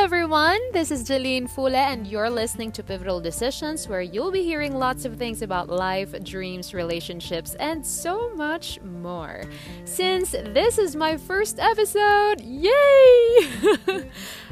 everyone. This is Jeline Fule, and you're listening to Pivotal Decisions, where you'll be hearing lots of things about life, dreams, relationships, and so much more. Since this is my first episode, yay!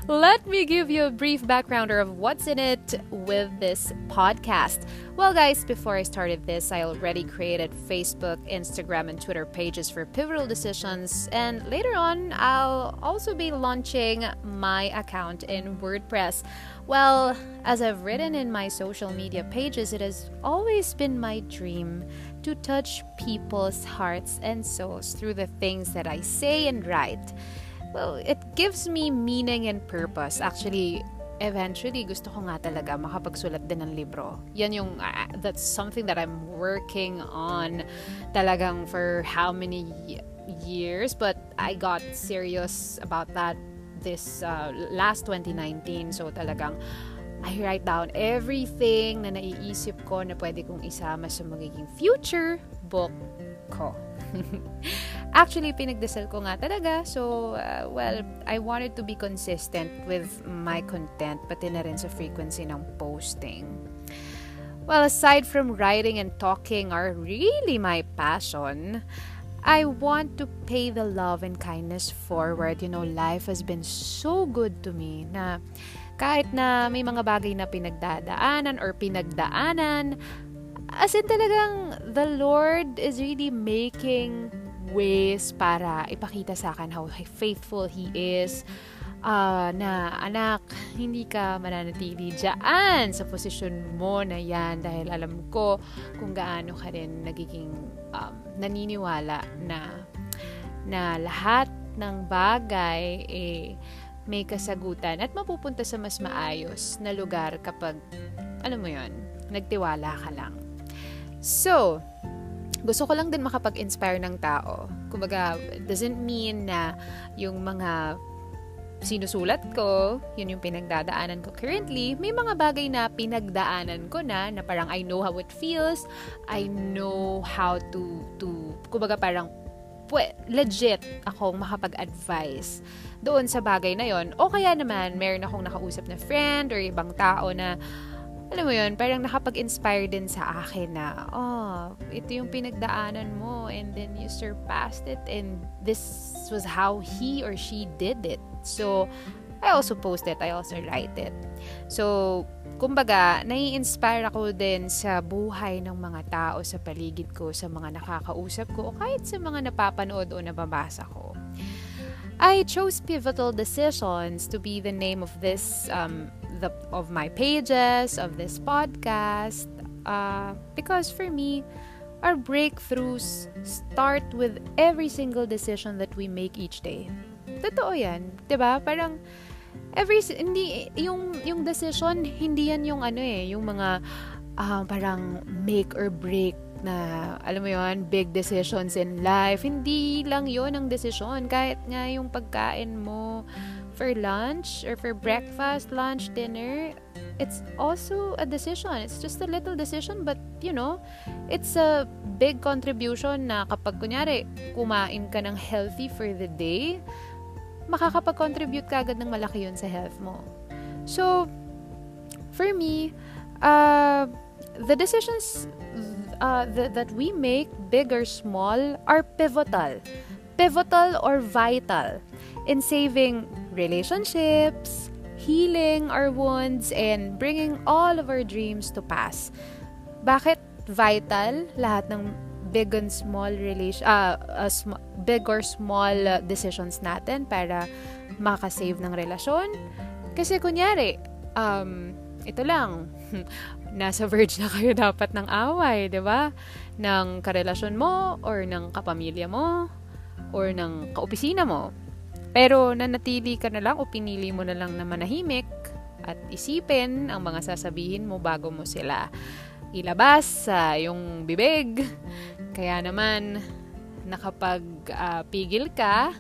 Let me give you a brief backgrounder of what's in it with this podcast. Well, guys, before I started this, I already created Facebook, Instagram, and Twitter pages for Pivotal Decisions, and later on, I'll also be launching my account in WordPress. Well, as I've written in my social media pages, it has always been my dream to touch people's hearts and souls through the things that I say and write well, it gives me meaning and purpose. Actually, eventually, gusto ko nga talaga makapagsulat din ng libro. Yan yung, uh, that's something that I'm working on talagang for how many years. But I got serious about that this uh, last 2019. So talagang, I write down everything na naiisip ko na pwede kong isama sa magiging future book ko. Actually, pinagdasal ko nga talaga. So, uh, well, I wanted to be consistent with my content, pati na rin sa frequency ng posting. Well, aside from writing and talking are really my passion, I want to pay the love and kindness forward. You know, life has been so good to me na kahit na may mga bagay na pinagdadaanan or pinagdaanan, as in talagang the Lord is really making ways para ipakita sa akin how faithful He is. Uh, na anak, hindi ka mananatili dyan sa posisyon mo na yan dahil alam ko kung gaano ka rin nagiging um, naniniwala na na lahat ng bagay eh, may kasagutan at mapupunta sa mas maayos na lugar kapag, alam mo yon nagtiwala ka lang. So, gusto ko lang din makapag-inspire ng tao. Kumbaga, doesn't mean na yung mga sinusulat ko, yun yung pinagdadaanan ko currently, may mga bagay na pinagdaanan ko na, na parang I know how it feels, I know how to, to kumbaga parang, pwe, legit akong makapag-advise doon sa bagay na yon O kaya naman, meron akong nakausap na friend or ibang tao na, alam mo yun, parang nakapag-inspire din sa akin na, oh, ito yung pinagdaanan mo and then you surpassed it and this was how he or she did it. So, I also post it, I also write it. So, kumbaga, nai-inspire ako din sa buhay ng mga tao sa paligid ko, sa mga nakakausap ko, o kahit sa mga napapanood o nababasa ko. I chose Pivotal Decisions to be the name of this um, the of my pages, of this podcast, uh, because for me, our breakthroughs start with every single decision that we make each day. Totoo 'yan, 'di ba? Parang every hindi yung yung decision hindi yan yung ano eh, yung mga uh, parang make or break na alam mo yon big decisions in life hindi lang yon ang decision kahit nga yung pagkain mo for lunch or for breakfast, lunch, dinner, it's also a decision. It's just a little decision but you know, it's a big contribution na kapag kunyari kumain ka ng healthy for the day, makakapag-contribute ka agad ng malaki yun sa health mo. So, for me, uh, the decisions uh, th- that we make, big or small, are pivotal. Pivotal or vital in saving relationships, healing our wounds, and bringing all of our dreams to pass. Bakit vital lahat ng big and small relation uh, uh, sm- big or small uh, decisions natin para makasave ng relasyon? Kasi kunyari, um, ito lang, nasa verge na kayo dapat ng away, di ba? Ng karelasyon mo, or ng kapamilya mo, or ng kaopisina mo. Pero nanatili ka na lang o pinili mo na lang na manahimik at isipin ang mga sasabihin mo bago mo sila ilabas sa yung bibig. Kaya naman, nakapag-pigil uh, ka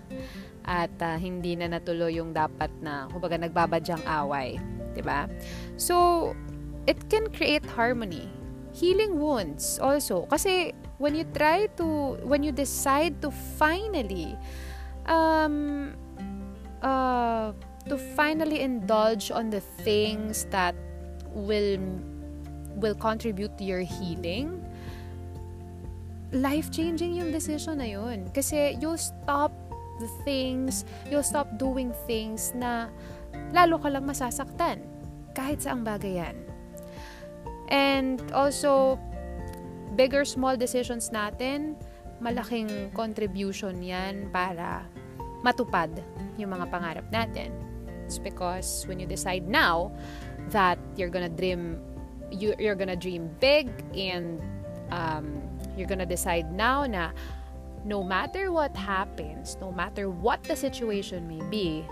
at uh, hindi na natuloy yung dapat na, kumbaga, nagbabadyang away. ba? Diba? So, it can create harmony. Healing wounds also. Kasi, when you try to, when you decide to finally um, uh, to finally indulge on the things that will will contribute to your healing, life-changing yung decision na yun. Kasi you'll stop the things, you'll stop doing things na lalo ka lang masasaktan. Kahit saang bagay yan. And also, bigger small decisions natin, malaking contribution yan para matupad yung mga pangarap natin. It's because when you decide now that you're gonna dream you, you're gonna dream big and um, you're gonna decide now na no matter what happens, no matter what the situation may be,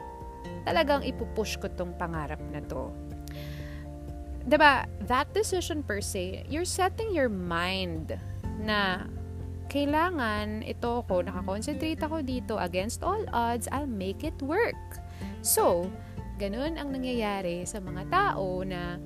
talagang ipupush ko tong pangarap na to. Diba, that decision per se, you're setting your mind na kailangan ito ko, nakakonsentrate ako dito against all odds, I'll make it work. So, ganun ang nangyayari sa mga tao na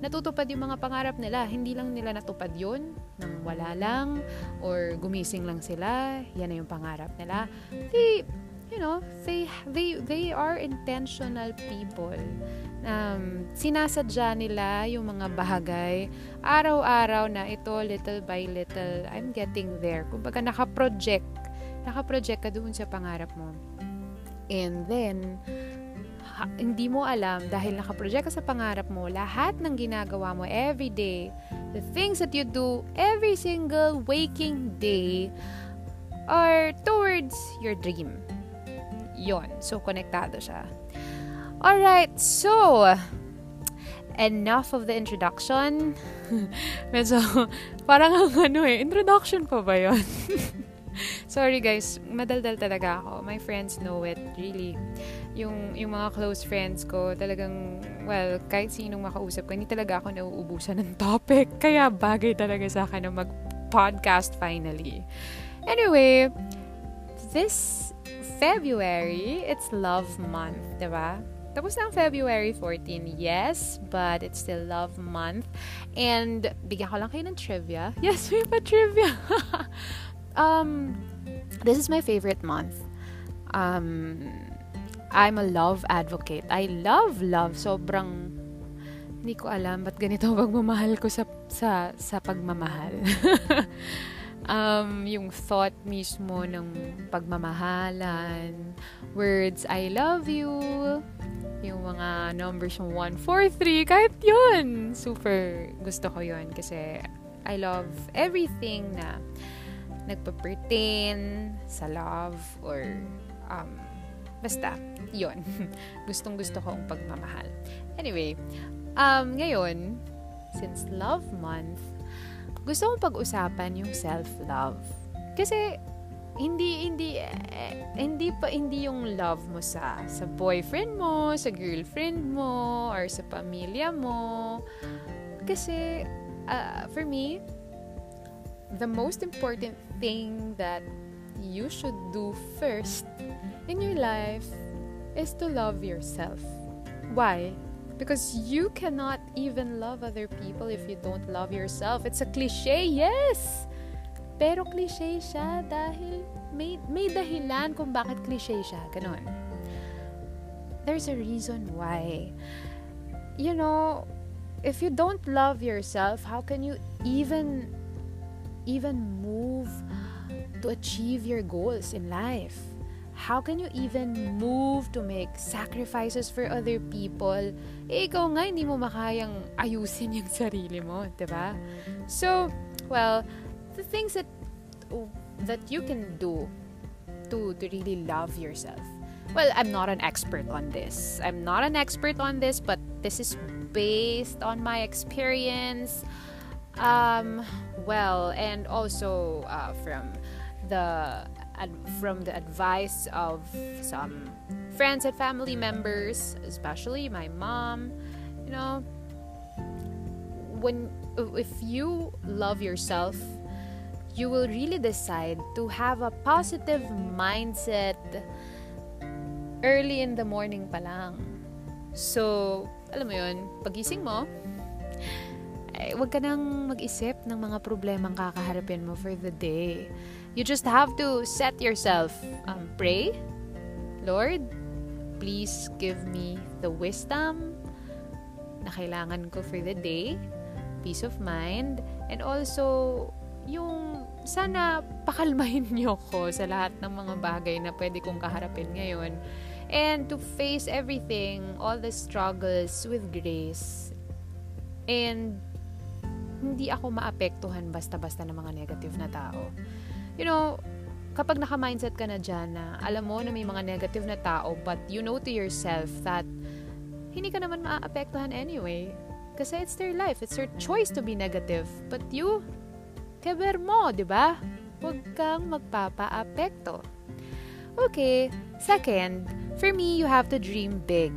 natutupad yung mga pangarap nila. Hindi lang nila natupad yun nang wala lang or gumising lang sila. Yan na yung pangarap nila. They, you know, they, they, they are intentional people. Um, sinasadya nila yung mga bagay. Araw-araw na ito little by little I'm getting there. Kumbaga naka-project naka-project ka doon sa pangarap mo. And then ha, hindi mo alam dahil naka-project ka sa pangarap mo lahat ng ginagawa mo every day the things that you do every single waking day are towards your dream yon so konektado siya Alright, so, enough of the introduction. Medyo, parang ang ano eh, introduction pa ba yun? Sorry guys, madaldal talaga ako. My friends know it, really. Yung, yung mga close friends ko, talagang, well, kahit sinong makausap ko, hindi talaga ako nauubusan ng topic. Kaya bagay talaga sa akin na mag-podcast finally. Anyway, this February, it's Love Month, diba? Tapos na ang February 14, yes, but it's still love month. And, bigyan ko lang kayo ng trivia. Yes, may pa trivia. um, this is my favorite month. Um, I'm a love advocate. I love love. Sobrang, hindi ko alam ba't ganito pagmamahal ko sa, sa, sa pagmamahal. um, yung thought mismo ng pagmamahalan, words, I love you, yung mga numbers yung 1, 4, 3, kahit yun. Super gusto ko yun kasi I love everything na nagpa-pertain sa love or um, basta, yun. Gustong gusto ko ang pagmamahal. Anyway, um, ngayon, since love month, gusto kong pag-usapan yung self-love. Kasi hindi hindi eh, hindi pa hindi yung love mo sa sa boyfriend mo, sa girlfriend mo or sa pamilya mo. Kasi uh, for me the most important thing that you should do first in your life is to love yourself. Why? Because you cannot even love other people if you don't love yourself. It's a cliche, yes! Pero cliche siya dahil may, may dahilan kung bakit cliche siya. Ganon. There's a reason why. You know, if you don't love yourself, how can you even even move to achieve your goals in life? How can you even move to make sacrifices for other people? Eh, ikaw nga, hindi mo makayang ayusin yung sarili mo, di ba? So, well, the things that that you can do to to really love yourself. Well, I'm not an expert on this. I'm not an expert on this, but this is based on my experience. Um, well, and also uh, from the from the advice of some friends and family members, especially my mom. You know, when if you love yourself you will really decide to have a positive mindset early in the morning pa lang. So, alam mo yun, pagising mo, eh, wag ka nang mag-isip ng mga problemang kakaharapin mo for the day. You just have to set yourself, um, pray, Lord, please give me the wisdom na kailangan ko for the day, peace of mind, and also yung sana pakalmahin niyo ko sa lahat ng mga bagay na pwede kong kaharapin ngayon. And to face everything, all the struggles with grace. And hindi ako maapektuhan basta-basta ng mga negative na tao. You know, kapag naka-mindset ka na dyan na alam mo na may mga negative na tao but you know to yourself that hindi ka naman maapektuhan anyway. Kasi it's their life. It's their choice to be negative. But you, keber mo, di ba? Huwag kang magpapa-apekto. Okay, second, for me, you have to dream big.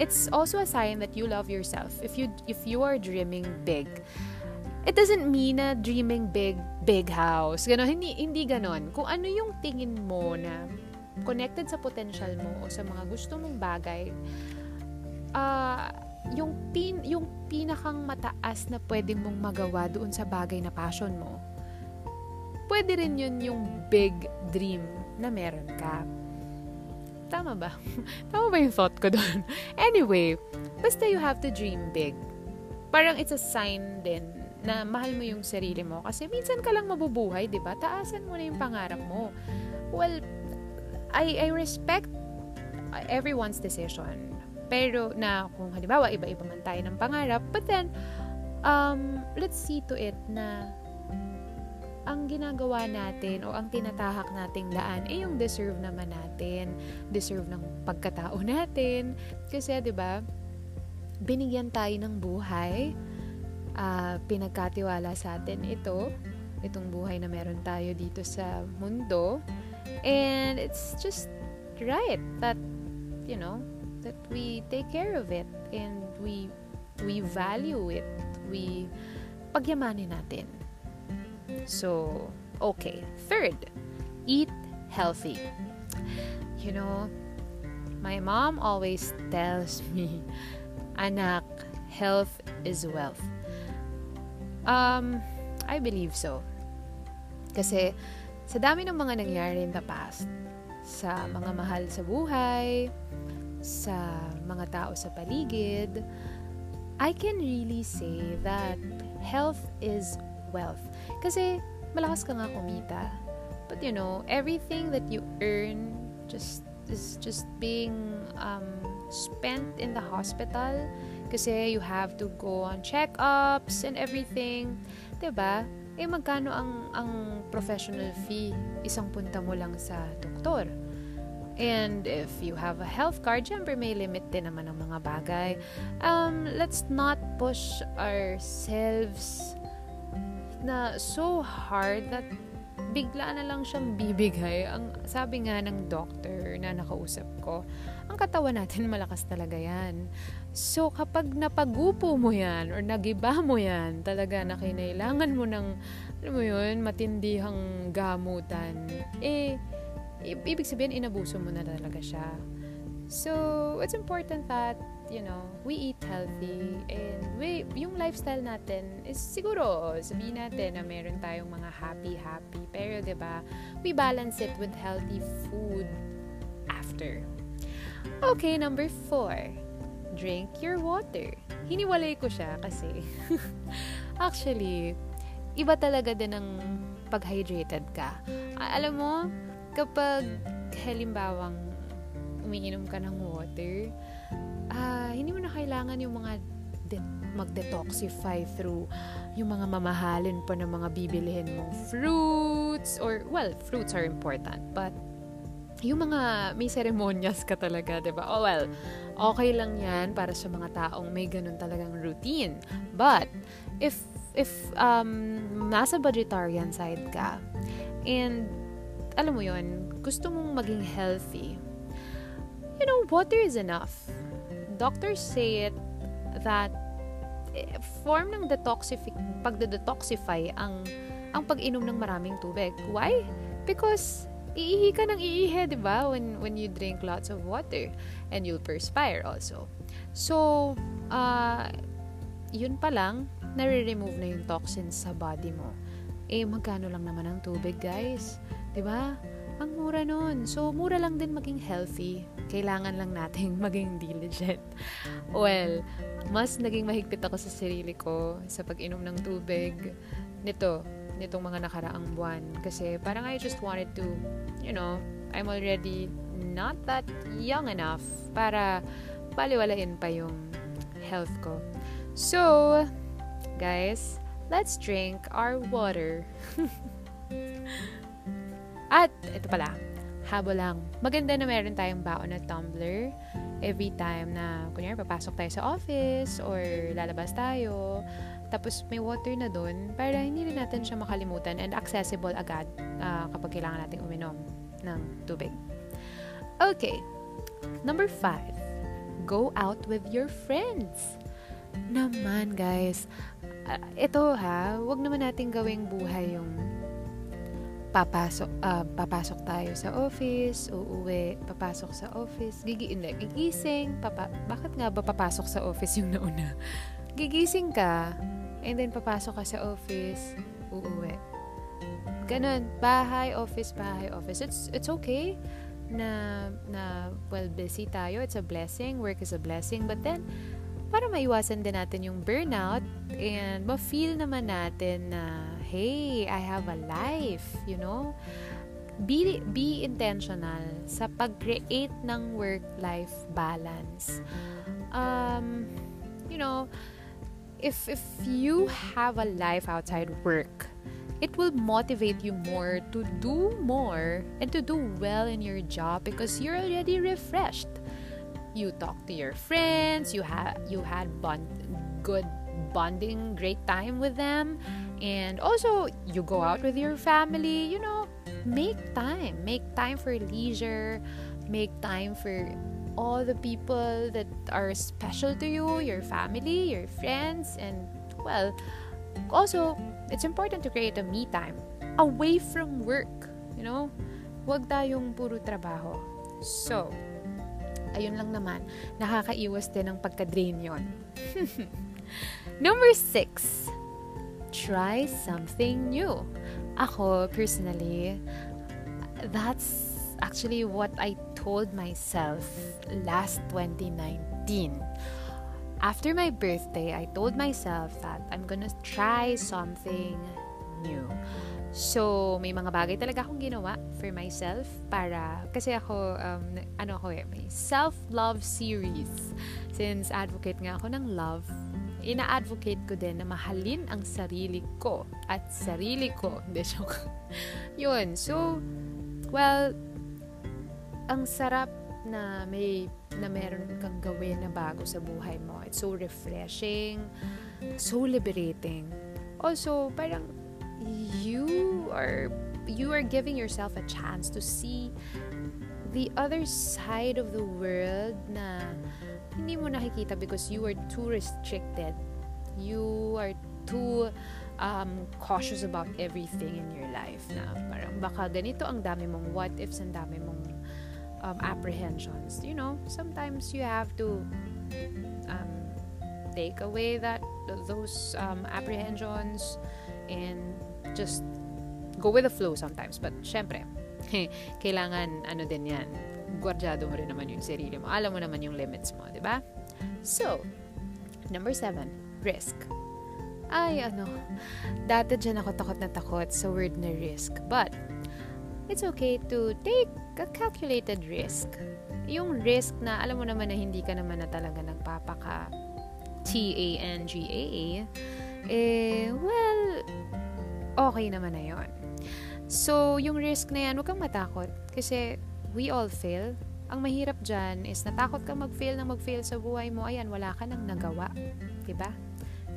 It's also a sign that you love yourself. If you if you are dreaming big, it doesn't mean na dreaming big, big house. Ganon, hindi, hindi ganon. Kung ano yung tingin mo na connected sa potential mo o sa mga gusto mong bagay, uh, yung, pin, yung pinakang mataas na pwede mong magawa doon sa bagay na passion mo, pwede rin yun yung big dream na meron ka. Tama ba? Tama ba yung thought ko doon? anyway, basta you have to dream big. Parang it's a sign din na mahal mo yung sarili mo. Kasi minsan ka lang mabubuhay, di ba? Taasan mo na yung pangarap mo. Well, I, I respect everyone's decision. Pero na kung halimbawa, iba-iba man tayo ng pangarap, but then, um, let's see to it na ang ginagawa natin o ang tinatahak nating daan ay eh, yung deserve naman natin. Deserve ng pagkatao natin. Kasi, di ba, binigyan tayo ng buhay. Uh, pinagkatiwala sa atin ito. Itong buhay na meron tayo dito sa mundo. And it's just right that, you know, that we take care of it and we we value it. We pagyamanin natin So, okay. Third, eat healthy. You know, my mom always tells me, anak, health is wealth. Um, I believe so. Kasi sa dami ng mga nangyari in the past, sa mga mahal sa buhay, sa mga tao sa paligid, I can really say that health is wealth. Kasi malakas ka nga kumita. But you know, everything that you earn just is just being um, spent in the hospital kasi you have to go on check-ups and everything. ba? Eh magkano ang ang professional fee isang punta mo lang sa doktor? And if you have a health card, syempre may limit din naman ng mga bagay. Um, let's not push ourselves na so hard that bigla na lang siyang bibigay. Ang sabi nga ng doctor na nakausap ko, ang katawan natin malakas talaga yan. So, kapag napagupo mo yan or nagiba mo yan, talaga na kinailangan mo ng, alam mo yun, matindihang gamutan, eh, ibig sabihin, inabuso mo na talaga siya. So, it's important that you know, we eat healthy and we, yung lifestyle natin is siguro, sabihin natin na meron tayong mga happy-happy. Pero, ba diba, we balance it with healthy food after. Okay, number four. Drink your water. Hiniwalay ko siya kasi actually, iba talaga din ang pag-hydrated ka. Alam mo, kapag halimbawang umiinom ka ng water, uh, hindi mo na kailangan yung mga de- mag-detoxify through yung mga mamahalin pa ng mga bibilihin mong fruits or, well, fruits are important, but yung mga may seremonyas ka talaga, ba? Oh well, okay lang 'yan para sa mga taong may ganun talagang routine. But if if um nasa vegetarian side ka and alam mo 'yon, gusto mong maging healthy. You know, water is enough doctors say it that eh, form ng detoxific pagde-detoxify ang ang pag-inom ng maraming tubig. Why? Because iihi ka ng iihi, 'di ba? When when you drink lots of water and you'll perspire also. So, uh, yun pa lang, nare-remove na yung toxins sa body mo. Eh, magkano lang naman ang tubig, guys? 'Di ba? ang mura nun. So, mura lang din maging healthy. Kailangan lang nating maging diligent. Well, mas naging mahigpit ako sa sarili ko sa pag-inom ng tubig nito, nitong mga nakaraang buwan. Kasi parang I just wanted to, you know, I'm already not that young enough para paliwalain pa yung health ko. So, guys, let's drink our water. At, ito pala, habo lang. Maganda na meron tayong baon na tumbler every time na, kunyari, papasok tayo sa office or lalabas tayo. Tapos, may water na dun para hindi rin natin siya makalimutan and accessible agad uh, kapag kailangan nating uminom ng tubig. Okay. Number five, go out with your friends. Naman, guys. Uh, ito ha, wag naman natin gawing buhay yung papasok uh, papasok tayo sa office, uuwi, papasok sa office, gigi hindi, gigising, papa, bakit nga ba papasok sa office yung nauna? Gigising ka, and then papasok ka sa office, uuwi. Ganun, bahay, office, bahay, office. It's it's okay na na well busy tayo. It's a blessing. Work is a blessing. But then para maiwasan din natin yung burnout and ma-feel naman natin na hey, I have a life, you know? Be, be intentional sa pag-create ng work-life balance. Um, you know, if, if you have a life outside work, it will motivate you more to do more and to do well in your job because you're already refreshed. You talk to your friends, you had you had bond, good bonding, great time with them, and also, you go out with your family, you know, make time. Make time for leisure, make time for all the people that are special to you, your family, your friends, and well, also, it's important to create a me time away from work, you know? Huwag tayong puro trabaho. So, ayun lang naman, nakakaiwas din ng pagka-drain yon. Number six, try something new. Ako, personally, that's actually what I told myself last 2019. After my birthday, I told myself that I'm gonna try something new. So, may mga bagay talaga akong ginawa for myself para, kasi ako, um, ano ako eh, may self-love series. Since advocate nga ako ng love, ina-advocate ko din na mahalin ang sarili ko at sarili ko. Hindi, joke. Yun. So, well, ang sarap na may na meron kang gawin na bago sa buhay mo. It's so refreshing, so liberating. Also, parang you are you are giving yourself a chance to see the other side of the world na hindi mo nakikita because you are too restricted. You are too um, cautious about everything in your life na parang baka ganito ang dami mong what ifs ang dami mong um, apprehensions. You know, sometimes you have to um, take away that those um, apprehensions and just go with the flow sometimes. But syempre, kailangan ano din yan, gwardyado mo rin naman yung sarili mo. Alam mo naman yung limits mo, di ba? So, number seven, risk. Ay, ano, dati dyan ako takot na takot sa word na risk. But, it's okay to take a calculated risk. Yung risk na alam mo naman na hindi ka naman na talaga nagpapaka T-A-N-G-A-A, eh, well, okay naman na yon. So, yung risk na yan, huwag kang matakot. Kasi, we all fail. Ang mahirap dyan is natakot kang mag-fail na mag-fail sa buhay mo. Ayan, wala ka nang nagawa. ba? Diba?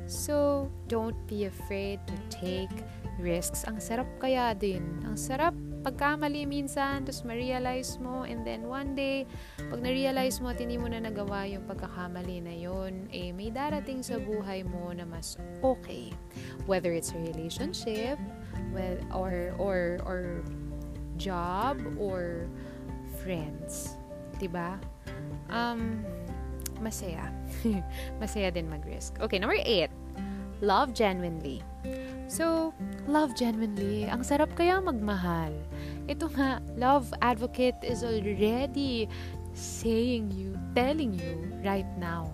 So, don't be afraid to take risks. Ang sarap kaya din. Ang sarap pagkamali minsan, tapos ma-realize mo, and then one day, pag na-realize mo at hindi mo na nagawa yung pagkakamali na yon eh, may darating sa buhay mo na mas okay. Whether it's a relationship, well, or, or, or job, or friends. 'Di ba? Um, masaya. masaya din mag-risk. Okay, number eight. Love genuinely. So, love genuinely. Ang sarap kaya magmahal. Ito nga, love advocate is already saying you, telling you right now.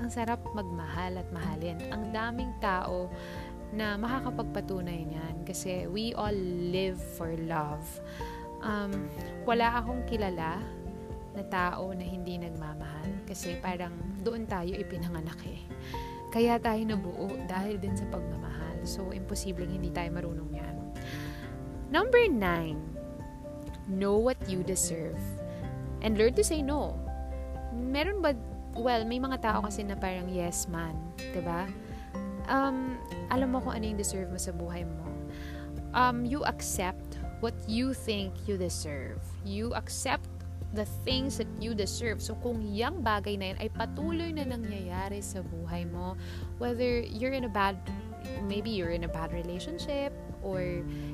Ang sarap magmahal at mahalin. Ang daming tao na makakapagpatunay niyan kasi we all live for love. Um, wala akong kilala na tao na hindi nagmamahal kasi parang doon tayo ipinanganak eh. Kaya tayo nabuo dahil din sa pagmamahal. So, imposibleng hindi tayo marunong yan. Number nine, know what you deserve. And learn to say no. Meron ba, well, may mga tao kasi na parang yes man, ba? Diba? Um, alam mo kung ano yung deserve mo sa buhay mo. Um, you accept what you think you deserve. You accept the things that you deserve. So, kung yung bagay na yan ay patuloy na nangyayari sa buhay mo, whether you're in a bad, maybe you're in a bad relationship, or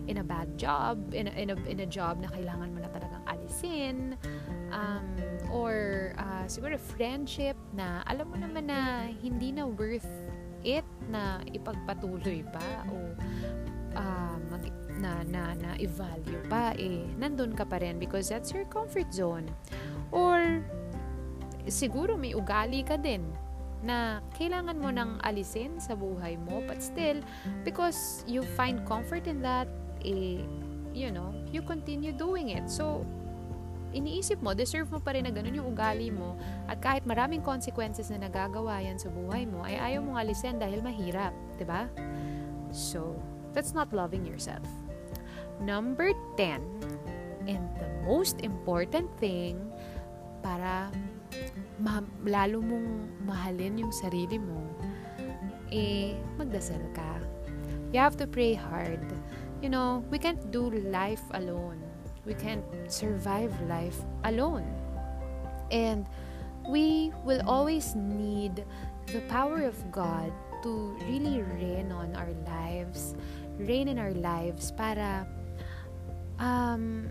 in a bad job, in a, in a, in a job na kailangan mo na talagang alisin, um, or uh, siguro friendship na alam mo naman na hindi na worth it na ipagpatuloy pa o uh, mag, na, na, na i-value pa, eh, nandun ka pa rin because that's your comfort zone. Or, siguro may ugali ka din na kailangan mo nang alisin sa buhay mo. But still because you find comfort in that eh, you know you continue doing it. So iniisip mo deserve mo pa rin na ganun yung ugali mo. At kahit maraming consequences na nagagawa yan sa buhay mo ay ayaw mong alisin dahil mahirap ba? So that's not loving yourself. Number 10, and the most important thing para ma- lalo mong mahalin yung sarili mo, eh, magdasal ka. You have to pray hard. You know, we can't do life alone. We can't survive life alone. And we will always need the power of God to really reign on our lives, reign in our lives para um,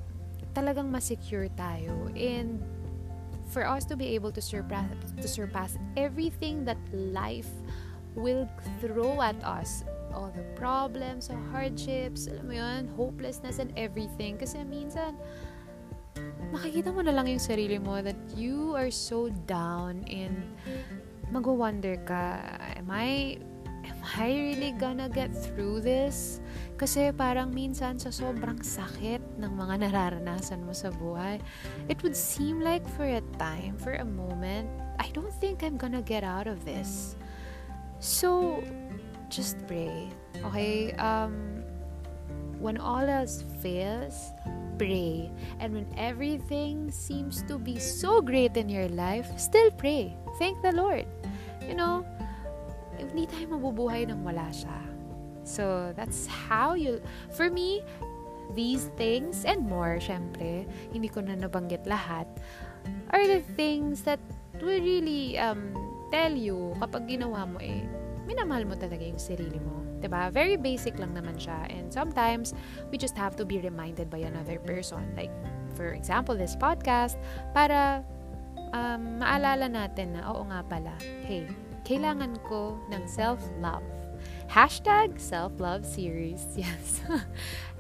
talagang masecure tayo and for us to be able to surpass to surpass everything that life will throw at us all the problems, the hardships, alam mo yun, hopelessness and everything. Kasi minsan, makikita mo na lang yung sarili mo that you are so down and mag-wonder ka, am I, am I really gonna get through this? Kasi parang minsan sa sobrang sakit ng mga nararanasan mo sa buhay, it would seem like for a time, for a moment, I don't think I'm gonna get out of this. So, just pray. Okay? Um, when all else fails, pray. And when everything seems to be so great in your life, still pray. Thank the Lord. You know, hindi tayo mabubuhay nang wala siya. So, that's how you, for me, these things and more, syempre, hindi ko na nabanggit lahat, are the things that will really um, tell you kapag ginawa mo eh, minamahal mo talaga yung sarili mo. ba? Diba? Very basic lang naman siya. And sometimes, we just have to be reminded by another person. Like, for example, this podcast, para um, maalala natin na, oo nga pala, hey, kailangan ko ng self-love Hashtag self love series. Yes.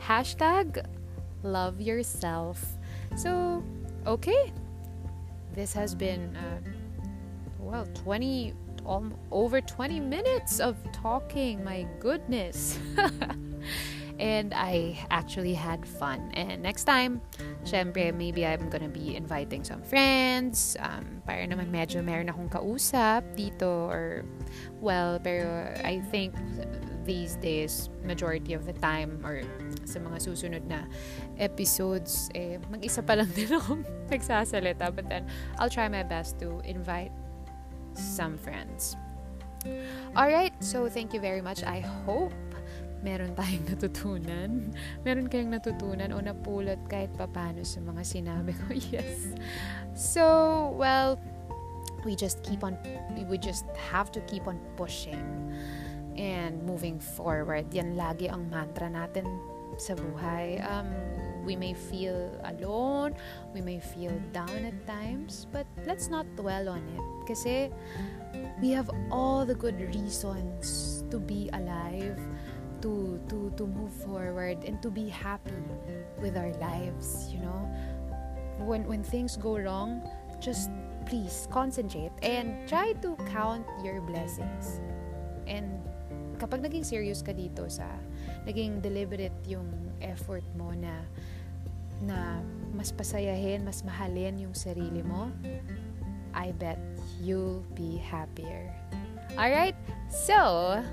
Hashtag love yourself. So, okay. This has been, uh, well, 20, um, over 20 minutes of talking. My goodness. and I actually had fun. And next time, syempre, maybe I'm gonna be inviting some friends, um, para naman medyo meron akong kausap dito, or, well, pero I think these days, majority of the time, or sa mga susunod na episodes, eh, mag-isa pa lang din ako nagsasalita. But then, I'll try my best to invite some friends. Alright, so thank you very much. I hope meron tayong natutunan. Meron kayong natutunan o napulot kahit papano sa mga sinabi ko. Yes. So, well, we just keep on, we just have to keep on pushing and moving forward. Yan lagi ang mantra natin sa buhay. Um, we may feel alone, we may feel down at times, but let's not dwell on it. Kasi we have all the good reasons to be alive, to to to move forward and to be happy with our lives you know when when things go wrong just please concentrate and try to count your blessings and kapag naging serious ka dito sa naging deliberate yung effort mo na na mas pasayahin, mas mahalin yung sarili mo, I bet you'll be happier. Alright? So,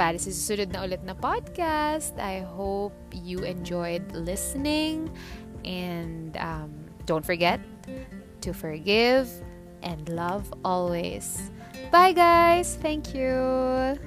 para sa susunod na ulit na podcast, I hope you enjoyed listening and um, don't forget to forgive and love always. Bye guys! Thank you!